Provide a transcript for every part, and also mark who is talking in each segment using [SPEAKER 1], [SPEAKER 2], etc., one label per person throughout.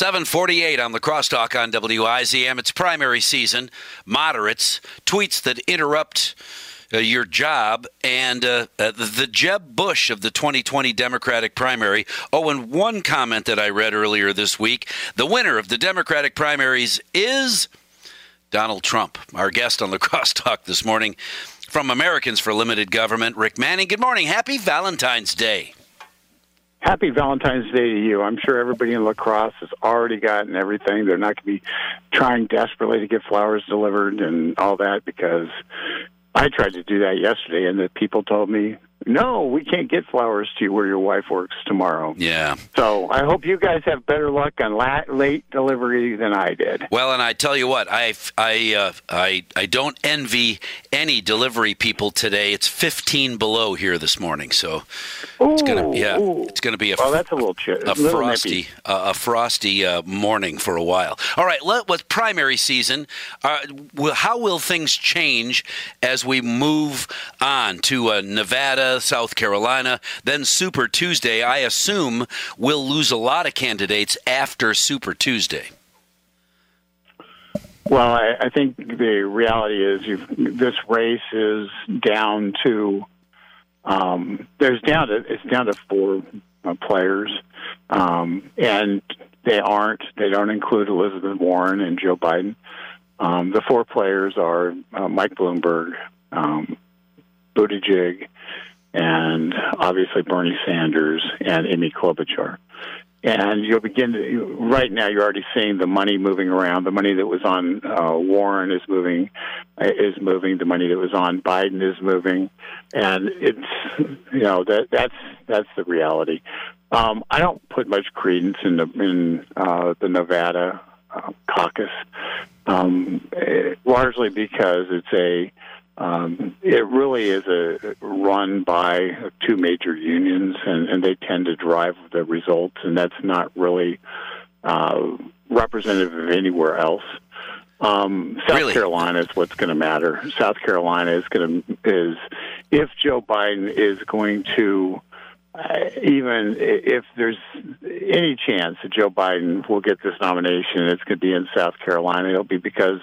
[SPEAKER 1] 748 on the crosstalk on WIZM. It's primary season. Moderates, tweets that interrupt uh, your job, and uh, uh, the Jeb Bush of the 2020 Democratic primary. Oh, and one comment that I read earlier this week the winner of the Democratic primaries is Donald Trump, our guest on the crosstalk this morning. From Americans for Limited Government, Rick Manning. Good morning. Happy Valentine's Day.
[SPEAKER 2] Happy Valentine's Day to you. I'm sure everybody in La Crosse has already gotten everything. They're not going to be trying desperately to get flowers delivered and all that because I tried to do that yesterday, and the people told me no, we can't get flowers to you where your wife works tomorrow.
[SPEAKER 1] Yeah.
[SPEAKER 2] So I hope you guys have better luck on la- late delivery than I did.
[SPEAKER 1] Well, and I tell you what, I I uh, I I don't envy any delivery people today. It's 15 below here this morning, so
[SPEAKER 2] ooh,
[SPEAKER 1] it's gonna yeah,
[SPEAKER 2] ooh.
[SPEAKER 1] it's gonna be a
[SPEAKER 2] well, that's a little, ch-
[SPEAKER 1] a, frosty uh, a frosty uh, morning for a while. All right, let, with primary season, uh, how will things change as we move on to uh, South Carolina, then Super Tuesday. I assume we'll lose a lot of candidates after Super Tuesday.
[SPEAKER 2] Well, I, I think the reality is this race is down to um, there's down to it's down to four uh, players, um, and they aren't they don't include Elizabeth Warren and Joe Biden. Um, the four players are uh, Mike Bloomberg, um, Buttigieg, and obviously Bernie Sanders and Amy Klobuchar. And you'll begin to, right now. You're already seeing the money moving around. The money that was on uh, Warren is moving, is moving. The money that was on Biden is moving, and it's you know that that's that's the reality. Um, I don't put much credence in the in uh, the Nevada uh, caucus, um, eh, largely because it's a um, it really is a run by two major unions, and, and they tend to drive the results, and that's not really uh, representative of anywhere else. Um, South
[SPEAKER 1] really?
[SPEAKER 2] Carolina is what's going to matter. South Carolina is going to is if Joe Biden is going to uh, even if there's any chance that Joe Biden will get this nomination, it's going to be in South Carolina. It'll be because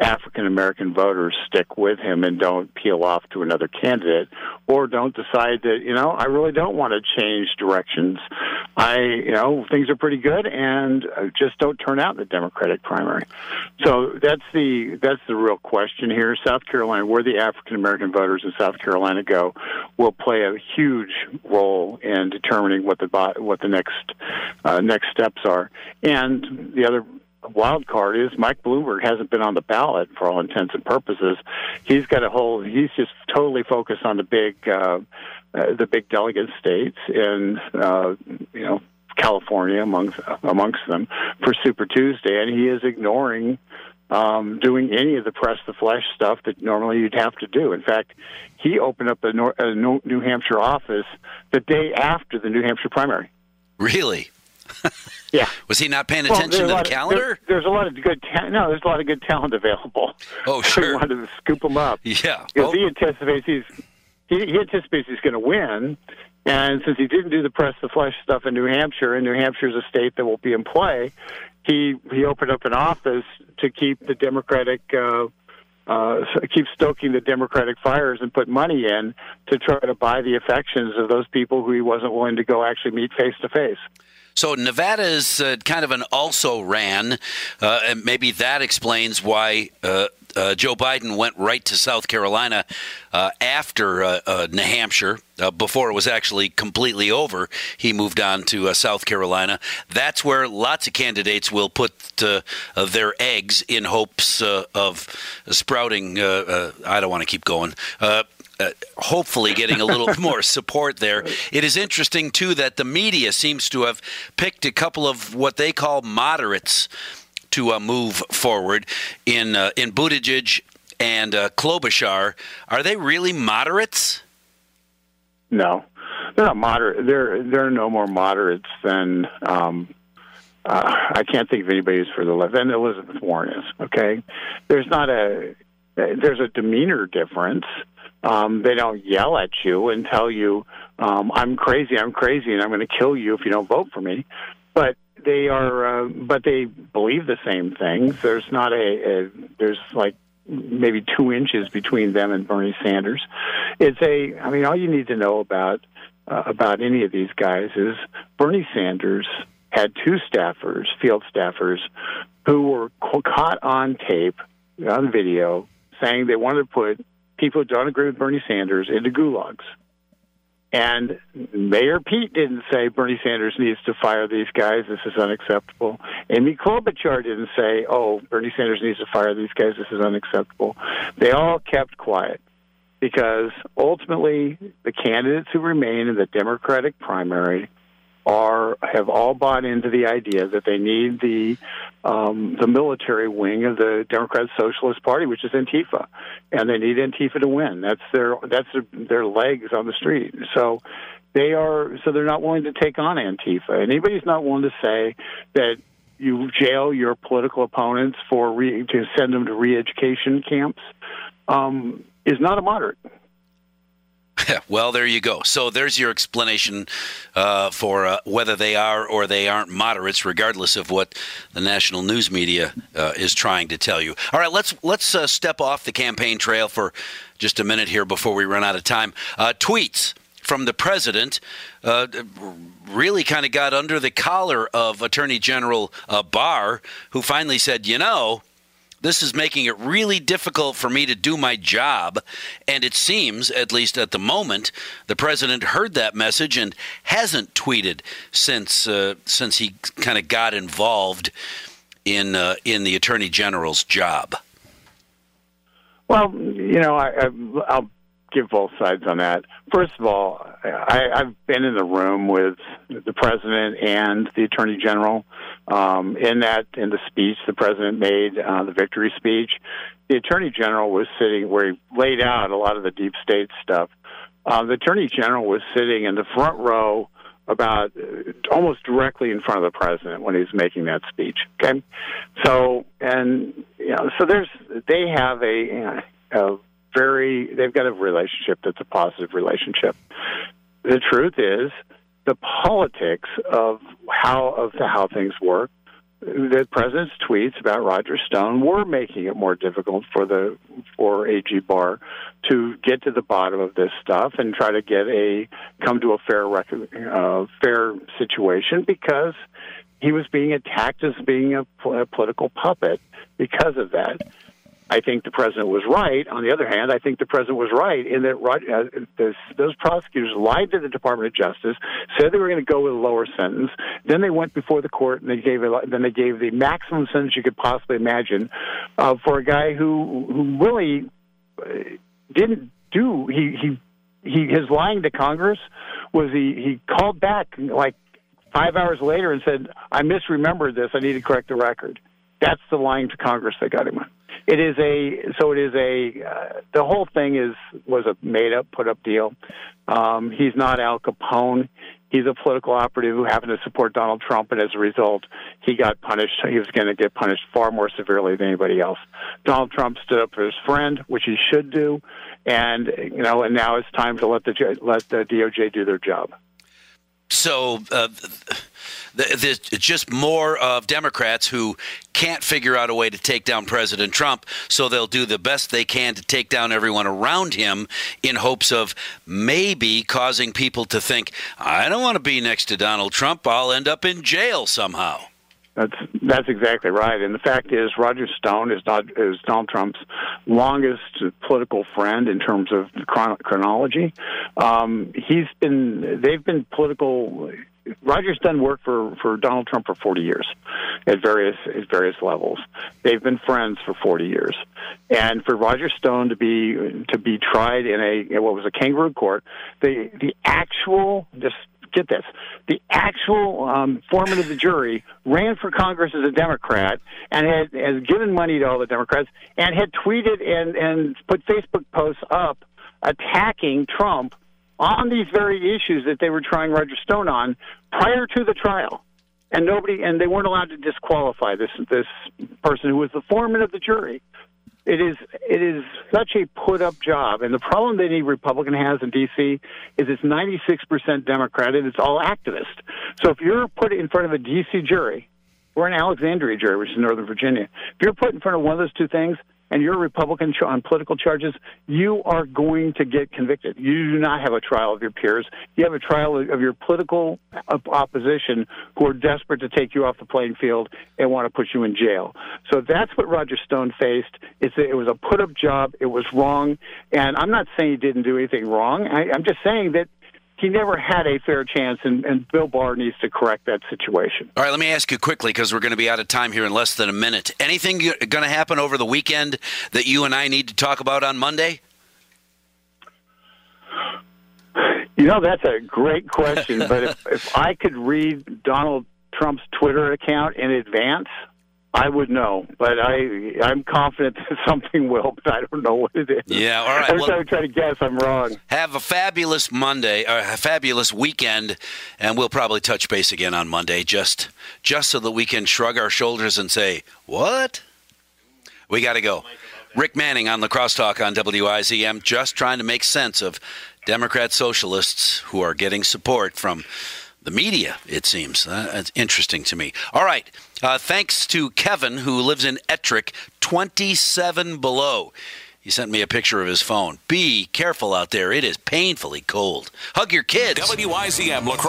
[SPEAKER 2] African American voters stick with him and don't peel off to another candidate, or don't decide that you know I really don't want to change directions. I you know things are pretty good, and just don't turn out in the Democratic primary. So that's the that's the real question here. South Carolina, where the African American voters in South Carolina go, will play a huge role in determining what the what the next uh, next steps are. And the other wild card is Mike Bloomberg hasn't been on the ballot for all intents and purposes. He's got a whole. He's just totally focused on the big, uh, uh, the big delegate states, and uh, you know. California amongst amongst them for Super Tuesday, and he is ignoring um, doing any of the press the flesh stuff that normally you'd have to do. In fact, he opened up a, Nor- a New Hampshire office the day after the New Hampshire primary.
[SPEAKER 1] Really?
[SPEAKER 2] Yeah.
[SPEAKER 1] Was he not paying attention
[SPEAKER 2] well,
[SPEAKER 1] to the calendar?
[SPEAKER 2] Of, there, there's a lot of good ta- no. There's a lot of good talent available.
[SPEAKER 1] Oh, sure.
[SPEAKER 2] he wanted to scoop him up.
[SPEAKER 1] Yeah.
[SPEAKER 2] Because
[SPEAKER 1] oh.
[SPEAKER 2] he anticipates he's he, he anticipates he's going to win, and since he didn't do the press the flesh stuff in New Hampshire, and New Hampshire is a state that will be in play, he he opened up an office to keep the Democratic. Uh, uh, keep stoking the Democratic fires and put money in to try to buy the affections of those people who he wasn't willing to go actually meet face to face.
[SPEAKER 1] So Nevada is uh, kind of an also ran, uh, and maybe that explains why uh, uh Joe Biden went right to South Carolina uh, after uh, New Hampshire. before it was actually completely over, he moved on to South Carolina. That's where lots of candidates will put their eggs in hopes of sprouting. I don't want to keep going uh, hopefully getting a little more support there. It is interesting too that the media seems to have picked a couple of what they call moderates to uh, move forward in uh, in Buttigieg and uh, Klobuchar. Are they really moderates?
[SPEAKER 2] No, they're not moderate. They're they're no more moderates than. Um, uh, I can't think of anybody who's for the left. And Elizabeth Warren is okay. There's not a there's a demeanor difference um, they don't yell at you and tell you, um, I'm crazy, I'm crazy, and I'm going to kill you if you don't vote for me. But they are, uh, but they believe the same things. There's not a, a there's like maybe two inches between them and Bernie Sanders. It's a, I mean, all you need to know about uh, about any of these guys is Bernie Sanders had two staffers, field staffers, who were caught on tape, on video, saying they wanted to put people who don't agree with Bernie Sanders into gulags. And Mayor Pete didn't say Bernie Sanders needs to fire these guys. This is unacceptable. Amy Klobuchar didn't say, oh, Bernie Sanders needs to fire these guys. This is unacceptable. They all kept quiet because ultimately the candidates who remain in the Democratic primary are have all bought into the idea that they need the um, the military wing of the Democrat Socialist Party, which is Antifa, and they need Antifa to win. That's their that's their, legs on the street. So they are so they're not willing to take on Antifa. Anybody's not willing to say that you jail your political opponents for re, to send them to re-education camps um, is not a moderate.
[SPEAKER 1] well, there you go. So there's your explanation uh, for uh, whether they are or they aren't moderates, regardless of what the national news media uh, is trying to tell you. All right, let's let's uh, step off the campaign trail for just a minute here before we run out of time. Uh, tweets from the president uh, really kind of got under the collar of Attorney General Barr, who finally said, "You know." This is making it really difficult for me to do my job. And it seems, at least at the moment, the president heard that message and hasn't tweeted since uh, since he kind of got involved in uh, in the attorney general's job.
[SPEAKER 2] Well, you know, I, I, I'll give both sides on that. First of all, I, I've been in the room with the president and the attorney general. Um, in that, in the speech the president made, uh, the victory speech, the attorney general was sitting where he laid out a lot of the deep state stuff. Uh, the attorney general was sitting in the front row about uh, almost directly in front of the president when he's making that speech. Okay, so and you know, so there's they have a, a very they've got a relationship that's a positive relationship. The truth is the politics of how of the, how things work. The president's tweets about Roger Stone were making it more difficult for the for AG Barr to get to the bottom of this stuff and try to get a come to a fair record, uh, fair situation because he was being attacked as being a, a political puppet because of that. I think the president was right. On the other hand, I think the president was right in that uh, this, those prosecutors lied to the Department of Justice, said they were going to go with a lower sentence. Then they went before the court and they gave a, then they gave the maximum sentence you could possibly imagine uh, for a guy who who really uh, didn't do he he he his lying to Congress was he he called back like five hours later and said I misremembered this I need to correct the record. That's the lying to Congress that got him. It is a so it is a uh, the whole thing is was a made up put up deal. Um, he's not Al Capone. He's a political operative who happened to support Donald Trump, and as a result, he got punished. He was going to get punished far more severely than anybody else. Donald Trump stood up for his friend, which he should do, and you know, and now it's time to let the let the DOJ do their job.
[SPEAKER 1] So. Uh, there's just more of Democrats who can't figure out a way to take down President Trump, so they'll do the best they can to take down everyone around him in hopes of maybe causing people to think, I don't want to be next to Donald Trump. I'll end up in jail somehow.
[SPEAKER 2] That's that's exactly right. And the fact is, Roger Stone is not is Donald Trump's longest political friend in terms of chron- chronology. Um, he's been they've been political Roger's done work for, for Donald Trump for 40 years at various at various levels. They've been friends for 40 years, and for Roger Stone to be to be tried in a in what was a kangaroo court, the the actual just get this the actual um, foreman of the jury ran for Congress as a Democrat and had has given money to all the Democrats and had tweeted and and put Facebook posts up attacking Trump on these very issues that they were trying Roger Stone on prior to the trial. And nobody, and they weren't allowed to disqualify this this person who was the foreman of the jury. It is it is such a put up job, and the problem that any Republican has in D.C. is it's 96 percent Democrat and it's all activist. So if you're put in front of a D.C. jury or an Alexandria jury, which is Northern Virginia, if you're put in front of one of those two things, and you're a Republican on political charges, you are going to get convicted. You do not have a trial of your peers. You have a trial of your political opposition who are desperate to take you off the playing field and want to put you in jail. So that's what Roger Stone faced. It's a, it was a put up job. It was wrong. And I'm not saying he didn't do anything wrong. I, I'm just saying that he never had a fair chance, and, and, Bill Barr needs to correct that situation.
[SPEAKER 1] All right, let me ask you quickly because we're going to be out of time here in less than a minute. Anything going to happen over the weekend that you and I need to talk about on Monday?
[SPEAKER 2] You know, that's a great question, but if, if I could read Donald Trump's Twitter account in advance, I would know, but I I'm confident that something will, but I don't know what it is.
[SPEAKER 1] Yeah, all right.
[SPEAKER 2] Every well, time I try to guess, I'm wrong.
[SPEAKER 1] Have a fabulous Monday, or a fabulous weekend, and we'll probably touch base again on Monday, just just so that we can shrug our shoulders and say, "What? We got to go." Rick Manning on the crosstalk on WIZM, just trying to make sense of Democrat socialists who are getting support from the media, it seems. Uh, it's interesting to me. All right. Uh, thanks to Kevin, who lives in Ettrick, 27 below. He sent me a picture of his phone. Be careful out there. It is painfully cold. Hug your kids.
[SPEAKER 3] WIZM La Crosse.